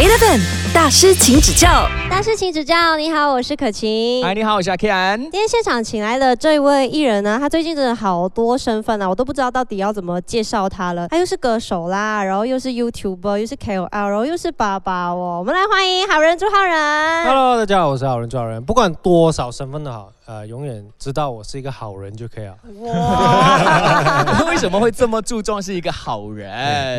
Eleven 大师，请指教。大师请指教。你好，我是可晴。嗨，你好，我是阿 Ken。今天现场请来的这一位艺人呢，他最近真的好多身份啊，我都不知道到底要怎么介绍他了。他又是歌手啦，然后又是 YouTuber，又是 KOL，然后又是爸爸哦。我们来欢迎好人朱浩仁。Hello，大家好，我是好人朱浩仁。不管多少身份的好，呃，永远知道我是一个好人就可以了。哇，为什么会这么注重是一个好人？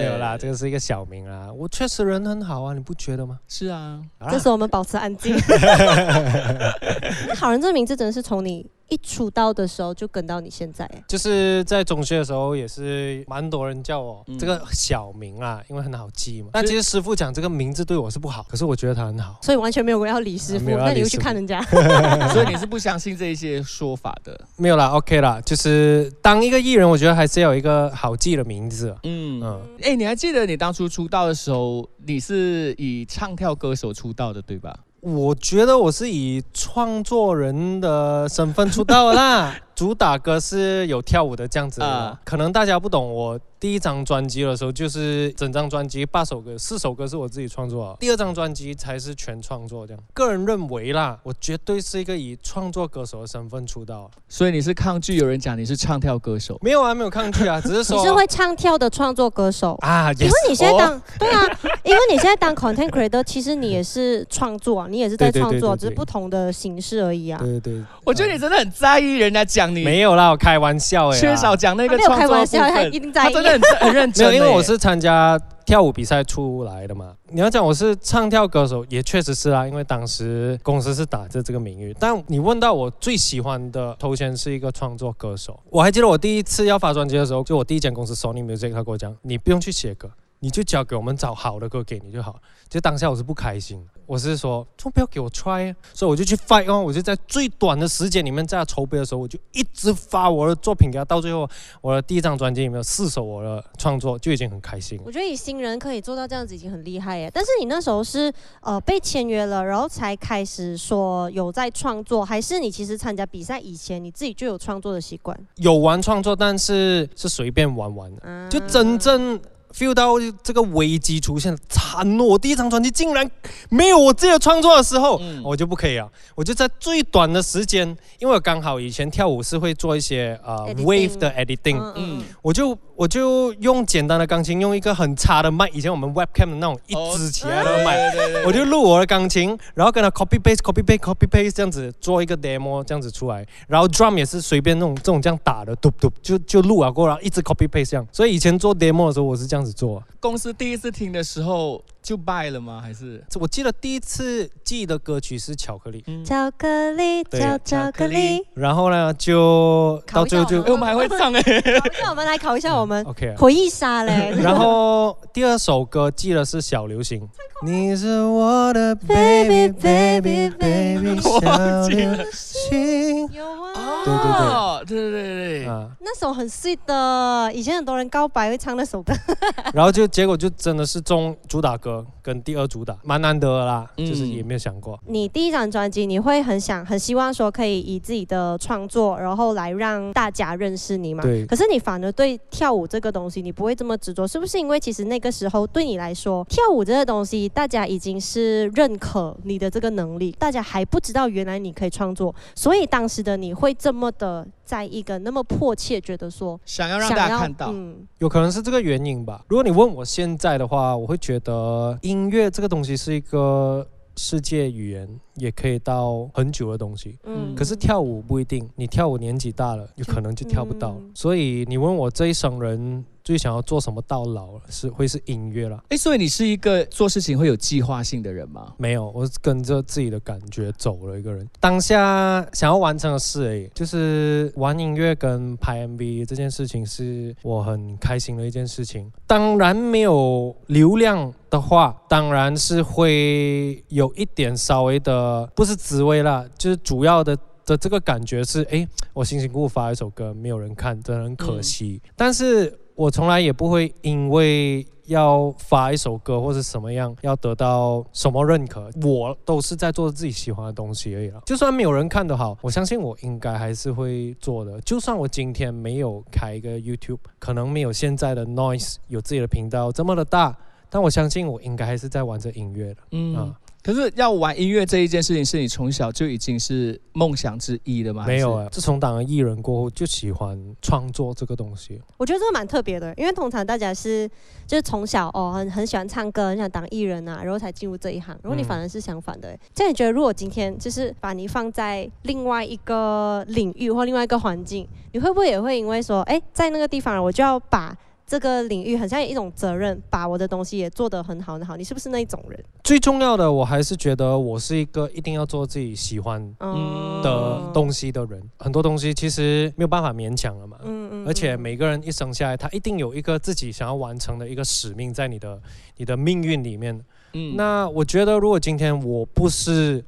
没有啦，这个是一个小名啦。我确实人很好啊，你不觉得吗？是啊，这时候我们保持安静。那 好人这个名字真的是从你一出道的时候就跟到你现在，哎就是在中学的时候，也是蛮多人叫我嗯这个小名啊，因为很好记嘛。但其实师傅讲这个名字对我是不好，可是我觉得他很好。所以完全没有人要李师傅，那你又李师傅去看人家。所以你是不相信这一些说法的。没有啦，OK 啦，就是当一个艺人，我觉得还是要有一个好记的名字。嗯嗯嗯，哎，你还记得你当初出道的时候，你是以唱跳歌手出道的，对吧？我觉得我是以创作人的身份出道啦，主打歌是有跳舞的这样子可能大家不懂，我第一张专辑的时候就是整张专辑八首歌，四首歌是我自己创作的，第二张专辑才是全创作这样。个人认为啦，我绝对是一个以创作歌手的身份出道。所以你是抗拒有人讲你是唱跳歌手？没有啊，没有抗拒啊，只是说你是会唱跳的创作歌手。啊，因为你现在当、哦对啊，因为你现在当 content creator，其实你也是创作啊，你也是在创作，对对对只是不同的形式而已啊。对对对，我觉得你真的很在意人家讲你，没有啦，我开玩笑哎，缺少讲那个创作开玩笑，他部分一定在意。他真的很 很认没有。因为我是参加跳舞比赛出来的嘛。你要讲我是唱跳歌手，也确实是啊，因为当时公司是打着这个名誉。但你问到我最喜欢的头衔是一个创作歌手，我还记得我第一次要发专辑的时候，就我第一间公司 Sony Music，他跟我讲，你不用去写歌。你就交给我们找好的歌给你就好。就当下我是不开心，我是说，就不要给我 try，啊所以我就去 fight 哦，我就在最短的时间里面，在他筹备的时候，我就一直发我的作品给他，到最后我的第一张专辑里面有四首我的创作，就已经很开心了。我觉得以新人可以做到这样子已经很厉害耶。但是你那时候是呃被签约了，然后才开始说有在创作，还是你其实参加比赛以前你自己就有创作的习惯？有玩创作，但是是随便玩玩的，嗯就真正 feel 到这个危机出现，惨哦！我第一张专辑竟然没有我自己的创作的时候，嗯我就不可以啊。我就在最短的时间，因为我刚好以前跳舞是会做一些呃 wave 的 editing，、嗯嗯，我就我就用简单的钢琴，用一个很差的麦，以前我们 webcam 的那种一支起来的麦，我就录我的钢琴，然后跟他 copy paste copy paste copy paste 这样子做一个 demo 这样子出来，然后 drum 也是随便那种这种这样打的，嘟嘟就就录啊过，然后一直 copy paste 这样。所以以前做 demo 的时候我是这样子做。公司第一次听的时候就败了吗？还是？我记得第一次记的歌曲是巧克力，嗯巧克力，对巧巧克力。然后呢就到最后就我哎，我们还会唱哎。考一下我们来考一下我们 OK 啊。回忆杀嘞。然后第二首歌记得是小流行，你是我的 baby baby baby 我小流 行有啊。对对对哦对对对。那首很 sweet 的，以前很多人告白会唱那首歌。然后就结果就真的是中主打歌跟第二主打，蛮难得的啦，嗯就是也没有想过。你第一张专辑，你会很想、很希望说可以以自己的创作，然后来让大家认识你嘛？对可是你反而对跳舞这个东西，你不会这么执着，是不是因为其实那个时候对你来说，跳舞这个东西，大家已经是认可你的这个能力，大家还不知道原来你可以创作，所以当时的你会这么的在意，跟那么迫切，觉得说想要让大家看到。嗯，有可能是这个原因吧。如果你问我现在的话，我会觉得音乐这个东西是一个世界语言，也可以到很久的东西。嗯可是跳舞不一定，你跳舞年纪大了，有可能就跳不到了。嗯所以你问我这一生人最想要做什么到老，是会是音乐啦。哎，所以你是一个做事情会有计划性的人吗？没有，我是跟着自己的感觉走了一个人。当下想要完成的事而已，就是玩音乐跟拍 MV 这件事情，是我很开心的一件事情。当然没有流量的话，当然是会有一点稍微的不是滋味啦，就是主要的。的这个感觉是，哎，我辛辛苦苦发一首歌，没有人看，真的很可惜。但是我从来也不会因为要发一首歌或是什么样，要得到什么认可，我都是在做自己喜欢的东西而已了。就算没有人看的好，我相信我应该还是会做的。就算我今天没有开一个 YouTube，可能没有现在的 Noise 有自己的频道这么的大。但我相信我应该还是在玩着音乐的。嗯啊，可是要玩音乐这一件事情，是你从小就已经是梦想之一的吗？没有啊，自从当了艺人过后，就喜欢创作这个东西。我觉得这个蛮特别的，因为通常大家是就是从小哦很很喜欢唱歌，很想当艺人啊，然后才进入这一行。如果你嗯反而是相反的欸，这样你觉得如果今天就是把你放在另外一个领域或另外一个环境，你会不会也会因为说，哎，在那个地方我就要把这个领域很像一种责任，把我的东西也做得很好很好？你是不是那一种人？最重要的，我还是觉得我是一个一定要做自己喜欢嗯的东西的人。很多东西其实没有办法勉强了嘛。嗯嗯而且每个人一生下来，他一定有一个自己想要完成的一个使命在你的你的命运里面。嗯那我觉得，如果今天我不是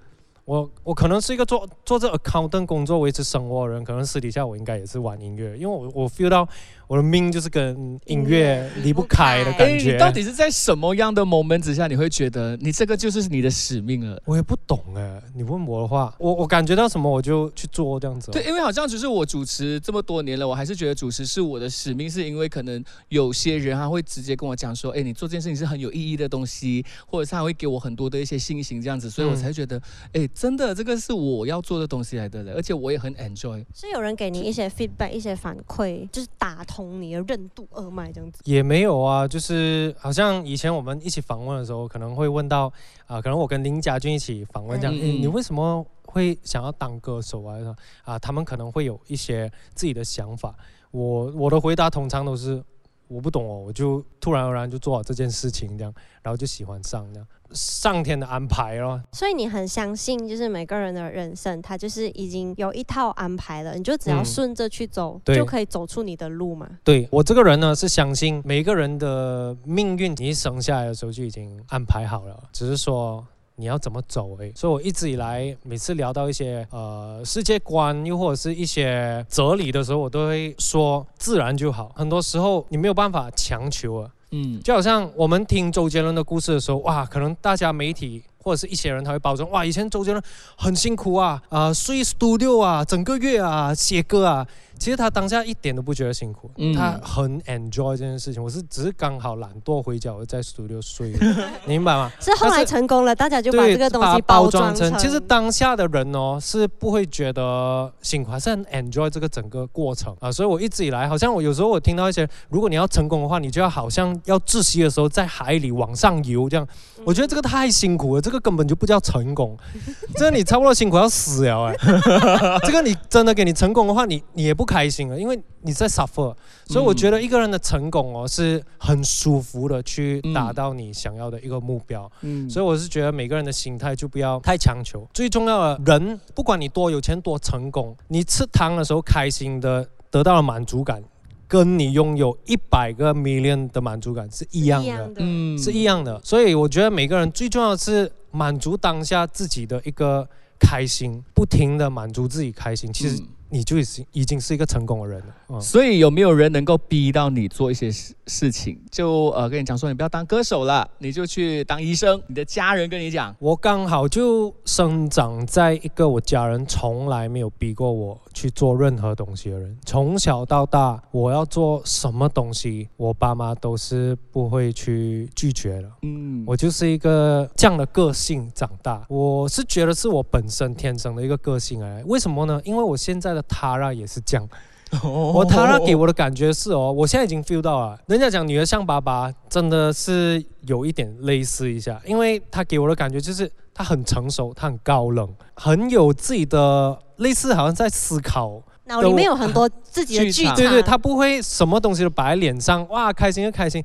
我，我可能是一个做做这 accountant 工作维持生活的人，可能私底下我应该也是玩音乐，因为我我 feel 到我的命就是跟音乐离不开的哎，感觉。你到底是在什么样的 moment 之下，你会觉得你这个就是你的使命了？我也不懂哎，你问我的话，我我感觉到什么我就去做这样子、哦。对，因为好像只是我主持这么多年了，我还是觉得主持是我的使命，是因为可能有些人他会直接跟我讲说，哎，你做这件事情是很有意义的东西，或者是他会给我很多的一些信心这样子，所以我嗯才觉得，哎，真的这个是我要做的东西来的了，而且我也很 enjoy。是有人给你一些 feedback、一些反馈，就是打通你的任督二脉这样子。也没有啊，就是好像以前我们一起访问的时候，可能会问到啊、可能我跟林家俊一起访问这样，嗯诶嗯你为什么会想要当歌手啊？啊，他们可能会有一些自己的想法。我我的回答通常都是我不懂哦，我就突然而然就做好这件事情这样，然后就喜欢上这样，上天的安排咯。所以你很相信，就是每个人的人生，他就是已经有一套安排了，你就只要嗯顺着去走，对就可以走出你的路嘛。对我这个人呢，是相信每一个人的命运，你一生下来的时候就已经安排好了，只是说你要怎么走而已。所以我一直以来，每次聊到一些呃世界观，又或者是一些哲理的时候，我都会说自然就好。很多时候你没有办法强求啊，嗯，就好像我们听周杰伦的故事的时候，哇，可能大家媒体或者是一些人他会保证，哇，以前周杰伦很辛苦啊，啊、睡 studio 啊，整个月啊写歌啊，其实他当下一点都不觉得辛苦，嗯他很 enjoy 这件事情。我是只是刚好懒惰回家，我在 studio 睡，你 明白吗？是后来成功了，大家就把，这个东西包装装成，其实当下的人哦是不会觉得辛苦，还是很 enjoy 这个整个过程啊。所以我一直以来，好像我有时候我听到一些，如果你要成功的话，你就要好像要窒息的时候在海里往上游这样。我觉得这个太辛苦了，这个根本就不叫成功，这个你差不多辛苦要死了哎。这个你真的给你成功的话，你你也不开心了，因为你在 suffer。所以我觉得一个人的成功哦是很舒服的去达到你想要的一个目标。嗯所以我是觉得每个人的心态就不要太强求。最重要的，人不管你多有钱多成功，你吃糖的时候开心的得到了满足感，跟你拥有一百个 million 的满足感是一样的。嗯是一样的。所以我觉得每个人最重要的是满足当下自己的一个开心，不停的满足自己开心，其实嗯你就已经已经是一个成功的人了。所以有没有人能够逼到你做一些事事情？就呃跟你讲说你不要当歌手了，你就去当医生。你的家人跟你讲，我刚好就生长在一个我家人从来没有逼过我去做任何东西的人。从小到大，我要做什么东西，我爸妈都是不会去拒绝的。嗯，我就是一个这样的个性长大，我是觉得是我本身天生的一个个性哎，为什么呢？因为我现在的 Tara 也是这样，我 Tara 给我的感觉是哦，我现在已经 feel 到了，人家讲女儿像爸爸，真的是有一点类似一下，因为他给我的感觉就是他很成熟，他很高冷，很有自己的类似，好像在思考。脑里面有很多自己的剧场，剧场。对对，他不会什么东西都摆在脸上，哇，开心就开心。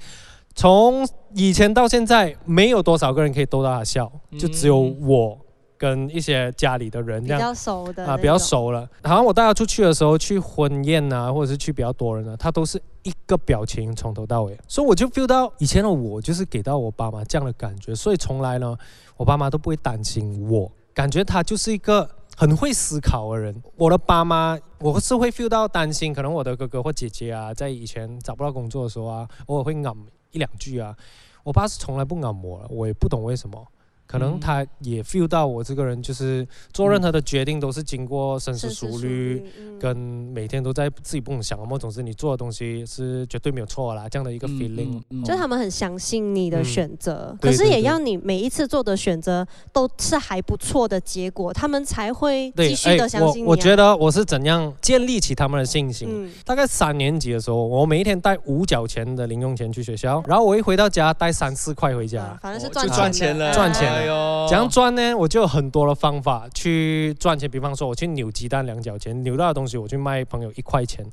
从以前到现在，没有多少个人可以逗到他笑，就只有我跟一些家里的人这样比。较熟的啊，比较。熟了。好像我带他出去的时候，去婚宴啊，或者是去比较多人啊，他都是一个表情从头到尾，所以我就 feel 到以前的我就是给到我爸妈这样的感觉，所以从来呢，我爸妈都不会担心我，感觉他就是一个。很会思考的人，我的爸妈，我是会 feel 到担心，可能我的哥哥或姐姐啊，在以前找不到工作的时候啊，偶尔会昂一两句啊。我爸是从来不昂我的，我也不懂为什么。可能嗯。他也 feel 到我这个人就是做任何的决定都是经过深思熟虑，，嗯。跟每天都在自己不能想的梦，总之你做的东西是绝对没有错啦，这样的一个 feeling。就他们很相信你的嗯。选择，可是也要你每一次做的选择都是还不错的结果，他们才会，继续的相信你、啊。我我觉得我是怎样建立起他们的信心。嗯，大概三年级的时候，我每一天带五角钱的零用钱去学校，然后我一回到家带三四块回家。啊反正是哦赚就赚钱了，赚钱了哎呦怎样赚呢？我就有很多的方法去赚钱，比方说我去扭鸡蛋两角钱，扭到的东西我去卖朋友一块钱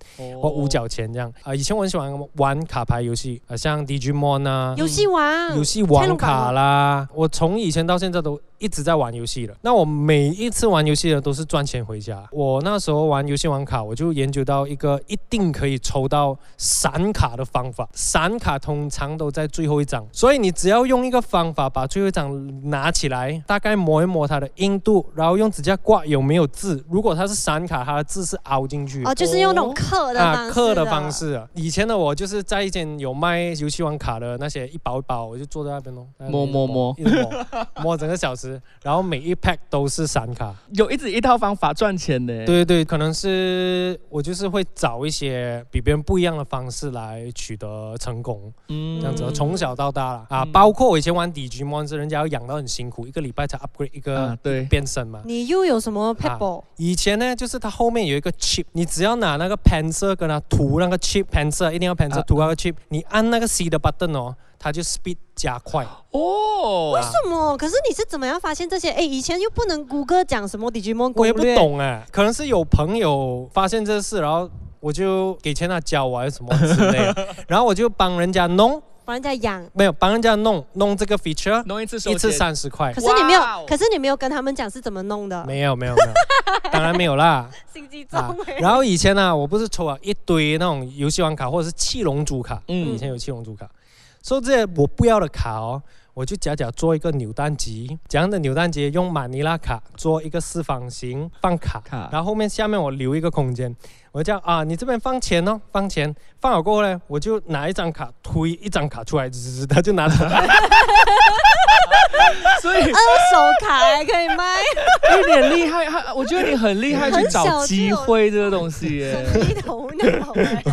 或五角钱这样。啊、以前我很喜欢玩卡牌游戏，啊、像 Digimon 啊，游戏王，游戏王卡啦，我从以前到现在都一直在玩游戏了。那我每一次玩游戏呢，都是赚钱回家。我那时候玩游戏王卡，我就研究到一个一定可以抽到闪卡的方法。闪卡通常都在最后一张，所以你只要用一个方法把最后一张拿起来，大概摸一摸它的硬度，然后用指甲刮有没有字。如果它是闪卡，它的字是凹进去的。哦，就是用那种刻的方式、啊，刻的方。式啊。以前的我就是在一间有卖游戏王卡的那些一包一包，我就坐在那边咯，摸摸摸一直摸，摸整个小时，然后每一 pack 都是闪卡。有一直一套方法赚钱的。对对对，可能是我就是会找一些比别人不一样的方式来取得成功，嗯这样子从小到大了啊，嗯包括我以前玩 Digimon 是人家要养到很辛苦，一个礼拜才 upgrade 一个啊，对，变身嘛。你又有什么 pebble？、以前呢，就是它后面有一个 chip，你只要拿那个 pencil 跟它涂那个 chip pencil，一定要 pencil 啊涂那个 chip，、你按那个 C 的 button 哦，它就 speed 加快。哦，为什么？可是你是怎么样发现这些？哎，以前又不能谷歌讲什么 Digimon 我也不，懂哎，可能是有朋友发现这事，然后我就给钱他教我还是什么之类的，然后我就帮人家弄，帮人家养。没有帮人家弄弄这个 feature，弄一次收一次三十块可。是你没有可是你没有跟他们讲是怎么弄的。没有没有没有，当然没有啦。心机重然后以前呢、我不是抽了一堆那种游戏王卡或者是七龙珠卡，嗯以前有七龙珠卡，所以这些我不要的卡哦，我就假假做一个扭蛋机，这样的扭蛋机用马尼拉卡做一个四方形放卡，卡然后后面下面我留一个空间，我就这样啊，你这边放钱哦，放钱，放好过后呢，我就拿一张卡推一张卡出来，滋滋滋，他就拿走。所以二手卡还可以卖，有点厉害，还我觉得你很厉害去找机会这个东西耶，生意头脑哎。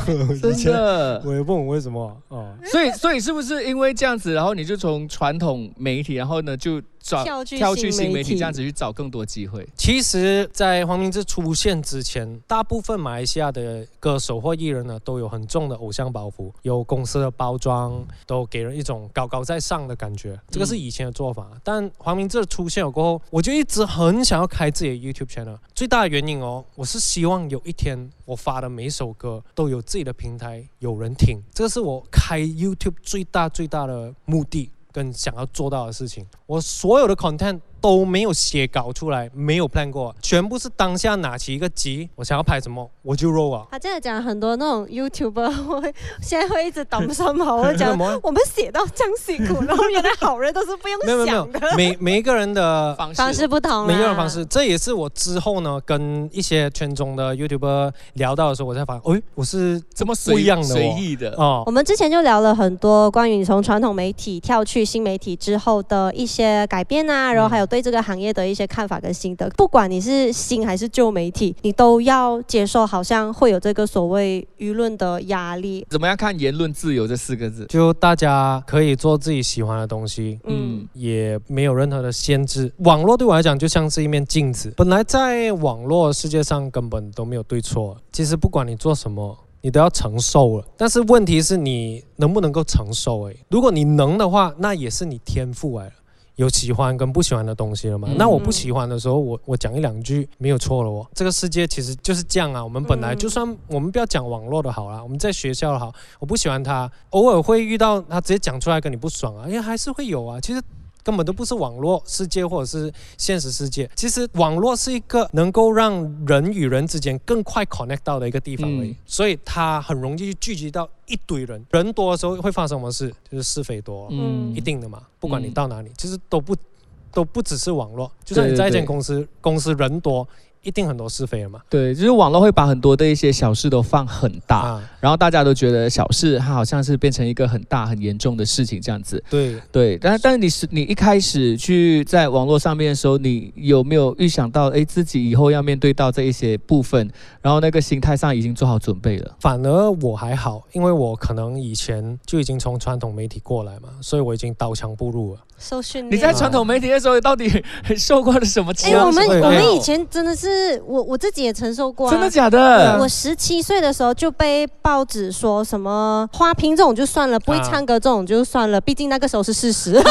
真的。我也问我为什么哦。所以，所以是不是因为这样子，然后你就从传统媒体，然后呢就转跳去跳去新媒体这样子去找更多机会？其实，在黄明志出现之前，大部分马来西亚的歌手或艺人呢，都有很重的偶像包袱，有公司的包装，都给人一种高高在上的感觉。这个是以前的做法。但黄明志出现了过后，我就一直很想要开自己的 YouTube channel。最大的原因哦，我是希望有一天我发的每一首歌都有自己的平台，有人听。这个是我开 YouTube 最大最大的目的。跟想要做到的事情，我所有的 content 都没有写稿出来，没有 plan 过，全部是当下拿起一个集，我想要拍什么我就 roll 啊。他这样讲，很多那种 YouTuber 会现在会一直挡上跑，会讲 我们写到这样辛苦，然后原来好人都是不没有没有用想的没有，每每一个人的方式方式不同啦，每一个人方式，这也是我之后呢跟一些圈中的 YouTuber 聊到的时候，我才发现，哎，我是这么随不一样的哦。随意的？哦。我，们之前就聊了很多关于你从传统媒体跳去新媒体之后的一些改变啊，然后还有对这个行业的一些看法跟心得。不管你是新还是旧媒体，你都要接受，好像会有这个所谓舆论的压力。怎么样看言论自由这四个字？就大家可以做自己喜欢的东西。嗯，也没有任何的限制。网络对我来讲就像是一面镜子，本来在网络世界上根本都没有对错。其实不管你做什么，你都要承受了。但是问题是你能不能够承受？诶，如果你能的话，那也是你天赋来了。有喜欢跟不喜欢的东西了嘛？嗯那我不喜欢的时候，我我讲一两句没有错了哦。这个世界其实就是这样啊。我们本来嗯就算我们不要讲网络的好啦，我们在学校的好，我不喜欢他，偶尔会遇到他直接讲出来跟你不爽啊，因为还是会有啊。其实根本都不是网络世界或者是现实世界，其实网络是一个能够让人与人之间更快 connect 到的一个地方而已，嗯。所以它很容易聚集到一堆人，人多的时候会发生什么事？就是是非多，嗯。一定的嘛，不管你嗯。到哪里，其实都不都不只是网络，就算你在一间对公司，公司人多。一定很多是非了嘛。对，就是网络会把很多的一些小事都放很大，啊，然后大家都觉得小事它好像是变成一个很大很严重的事情这样子。对，对，但但是你是你一开始去在网络上面的时候，你有没有预想到，哎，自己以后要面对到这一些部分，然后那个心态上已经做好准备了？反而我还好，因为我可能以前就已经从传统媒体过来嘛，所以我已经刀枪不入了。受训练。你在传统媒体的时候到底 受过了什么哎、枪？我们我们以前真的是我我自己也承受过、啊，真的假的啊？我十七岁的时候就被报纸说什么花瓶这种就算了，不会啊唱歌这种就算了，毕竟那个时候是事实。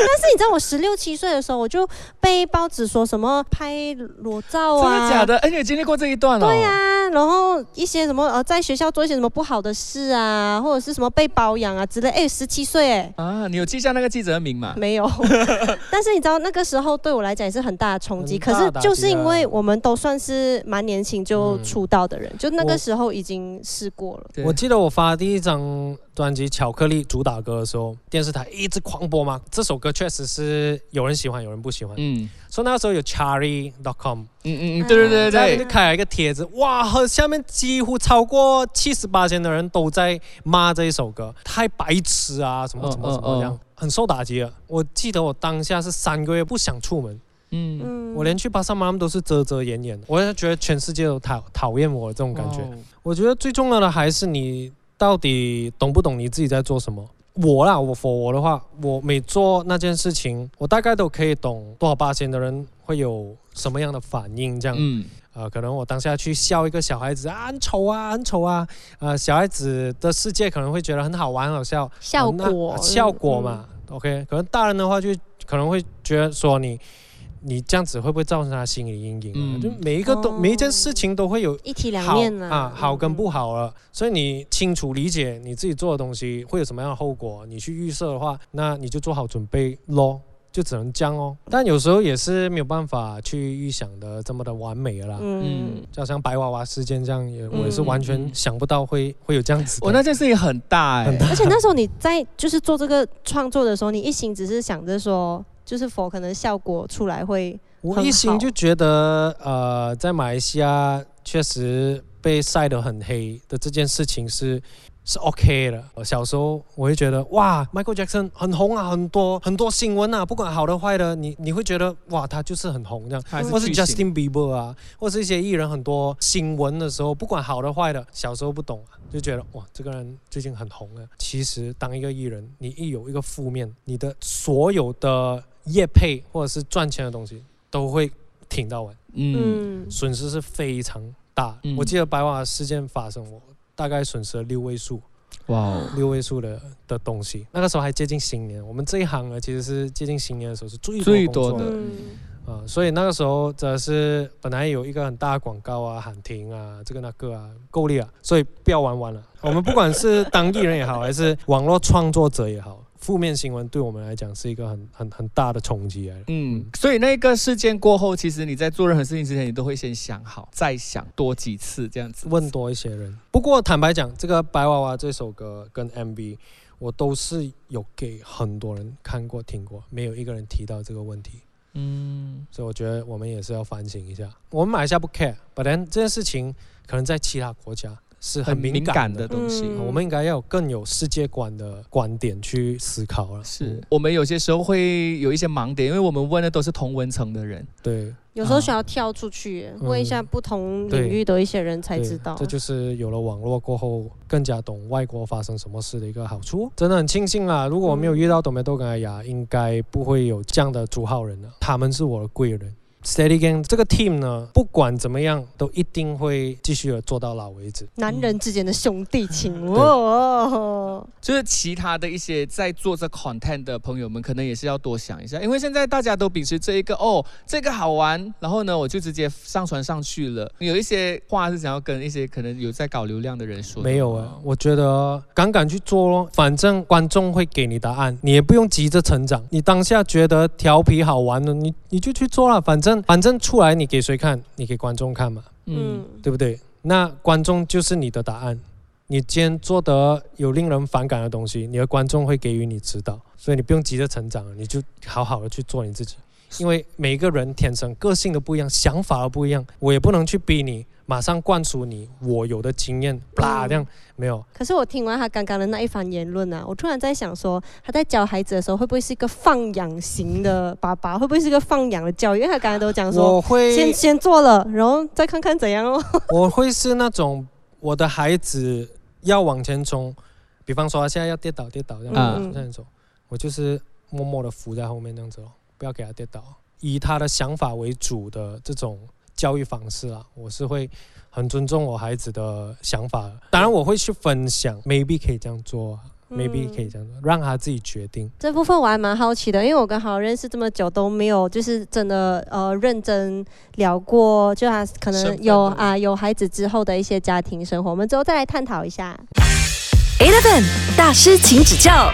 但是你知道，我十六七岁的时候，我就被报纸说什么拍裸照啊真啊，的假的？哎，你有经历过这一段哦？对呀、然后一些什么呃，在学校做一些什么不好的事啊，或者是什么被包养啊之类。哎，十七岁哎，啊，你有记下那个记者的名吗？没有。但是你知道那个时候对我来讲也是很大的冲击。可是就是因为啊我们都算是蛮年轻就嗯出道的人，就那我个时候已经试过了。对我记得我发第一张专辑《巧克力》主打歌的时候，电视台一直狂播嘛。这首歌确实是有人喜欢，有人不喜欢。嗯。所以那个时候有 Charlie.com，嗯嗯嗯，对对对。对开了一个帖子，哇，和下面几乎超过七十八千的人都在骂这一首歌，太白痴啊，什么什么什么这样，很受打击了。我记得我当下是三个月不想出门，嗯，嗯。我连去巴塞马拉都是遮遮掩掩的，我就觉得全世界都讨讨厌我这种感觉。我觉得最重要的还是你到底懂不懂你自己在做什么。我啦，我 for 我的话，我每做那件事情，我大概都可以懂多少八千的人会有什么样的反应，这样。嗯呃，可能我当下去笑一个小孩子啊，很丑啊，很丑啊，呃，小孩子的世界可能会觉得很好玩、很好笑，效果，效果嘛、OK，可能大人的话就可能会觉得说你，你这样子会不会造成他心理阴影啊？嗯就每一个都、哦每一件事情都会有嗯，一体两好面啊啊，好跟不嗯好了，所以你清楚理解你自己做的东西会有什么样的后果，你去预设的话，那你就做好准备咯。就只能这样哦，但有时候也是没有办法去预想的这么的完美了啦。嗯，就好像白娃娃事件这样，也我也是嗯完全想不到会会有这样子的。我那件事情很大哎，很大而且那时候你在就是做这个创作的时候，你一心只是想着说，就是否可能效果出来会，我一心就觉得，呃，在马来西亚确实被晒得很黑的这件事情是是 OK 的。我小时候我会觉得，哇，Michael Jackson 很红啊，很多很多新闻啊，不管好的坏的，你你会觉得，哇，他就是很红这样。是或是 Justin Bieber 啊，或是一些艺人很多新闻的时候，不管好的坏的，小时候不懂啊，就觉得哇，这个人最近很红啊。其实当一个艺人，你一有一个负面，你的所有的业配或者是赚钱的东西都会挺到完，嗯。嗯，损失是非常大。嗯。我记得白瓦事件发生，我大概损失了六位数，哇哦，六位数的的东西。那个时候还接近新年，我们这一行呢，其实是接近新年的时候是最最多的。嗯。啊、所以那个时候真的是本来有一个很大的广告啊，喊停啊，这个那个啊，够力啊，所以不要玩完了。我们不管是当地人也好，还是网络创作者也好，负面新闻对我们来讲是一个很很很大的冲击来的。嗯，所以那个事件过后，其实你在做任何事情之前，你都会先想好，再想多几次这样子。问多一些人。不过坦白讲，这个白娃娃这首歌跟 MV，我都是有给很多人看过、听过，没有一个人提到这个问题。嗯，所以我觉得我们也是要反省一下。我们马来西亚不 care，but then 这件事情可能在其他国家是很很敏感的。东西。嗯我们应该要有更有世界观的观点去思考了。是我们有些时候会有一些盲点，因为我们问的都是同文层的人。对有时候需要跳出去问一下不同领域的一些人才知道。这就是有了网络过后，更加懂外国发生什么事的一个好处。真的很庆幸啊，如果我没有遇到 Tomato 跟阿雅，应该不会有这样的主号人了。他们是我的贵人。Steady Gang 这个 team 呢，不管怎么样，都一定会继续的做到老为止。男人之间的兄弟情对哦，就是其他的一些在做这 content 的朋友们，可能也是要多想一下，因为现在大家都秉持这一个哦，这个好玩，然后呢，我就直接上传上去了。有一些话是想要跟一些可能有在搞流量的人说的，没有啊，我觉得敢敢去做咯，反正观众会给你答案，你也不用急着成长。你当下觉得调皮好玩的，你你就去做了，反正反正出来你给谁看？你给观众看嘛，嗯，嗯，对不对？那观众就是你的答案。你今天做得有令人反感的东西，你的观众会给予你指导，所以你不用急着成长，你就好好的去做你自己。因为每一个人天生个性都不一样，想法都不一样，我也不能去逼你马上灌输你我有的经验，啦这样没有。可是我听完他刚刚的那一番言论啊，我突然在想说，他在教孩子的时候会不会是一个放养型的爸爸？会不会是一个放养的教育？因为他刚才都讲说，我会先先做了，然后再看看怎样哦。我会是那种我的孩子要往前冲，比方说他现在要跌倒跌倒这样嗯这样走，我就是默默的扶在后面这样子哦，不要给他跌倒，以他的想法为主的这种教育方式啊，我是会很尊重我孩子的想法的，当然我会去分享，maybe 可以这样做啊。maybe 嗯可以这样做，让他自己决定。这部分我还蛮好奇的，因为我跟好认识这么久都没有，就是真的呃认真聊过，就他可能有啊有孩子之后的一些家庭生活，我们之后再来探讨一下。Eleven 大师请指教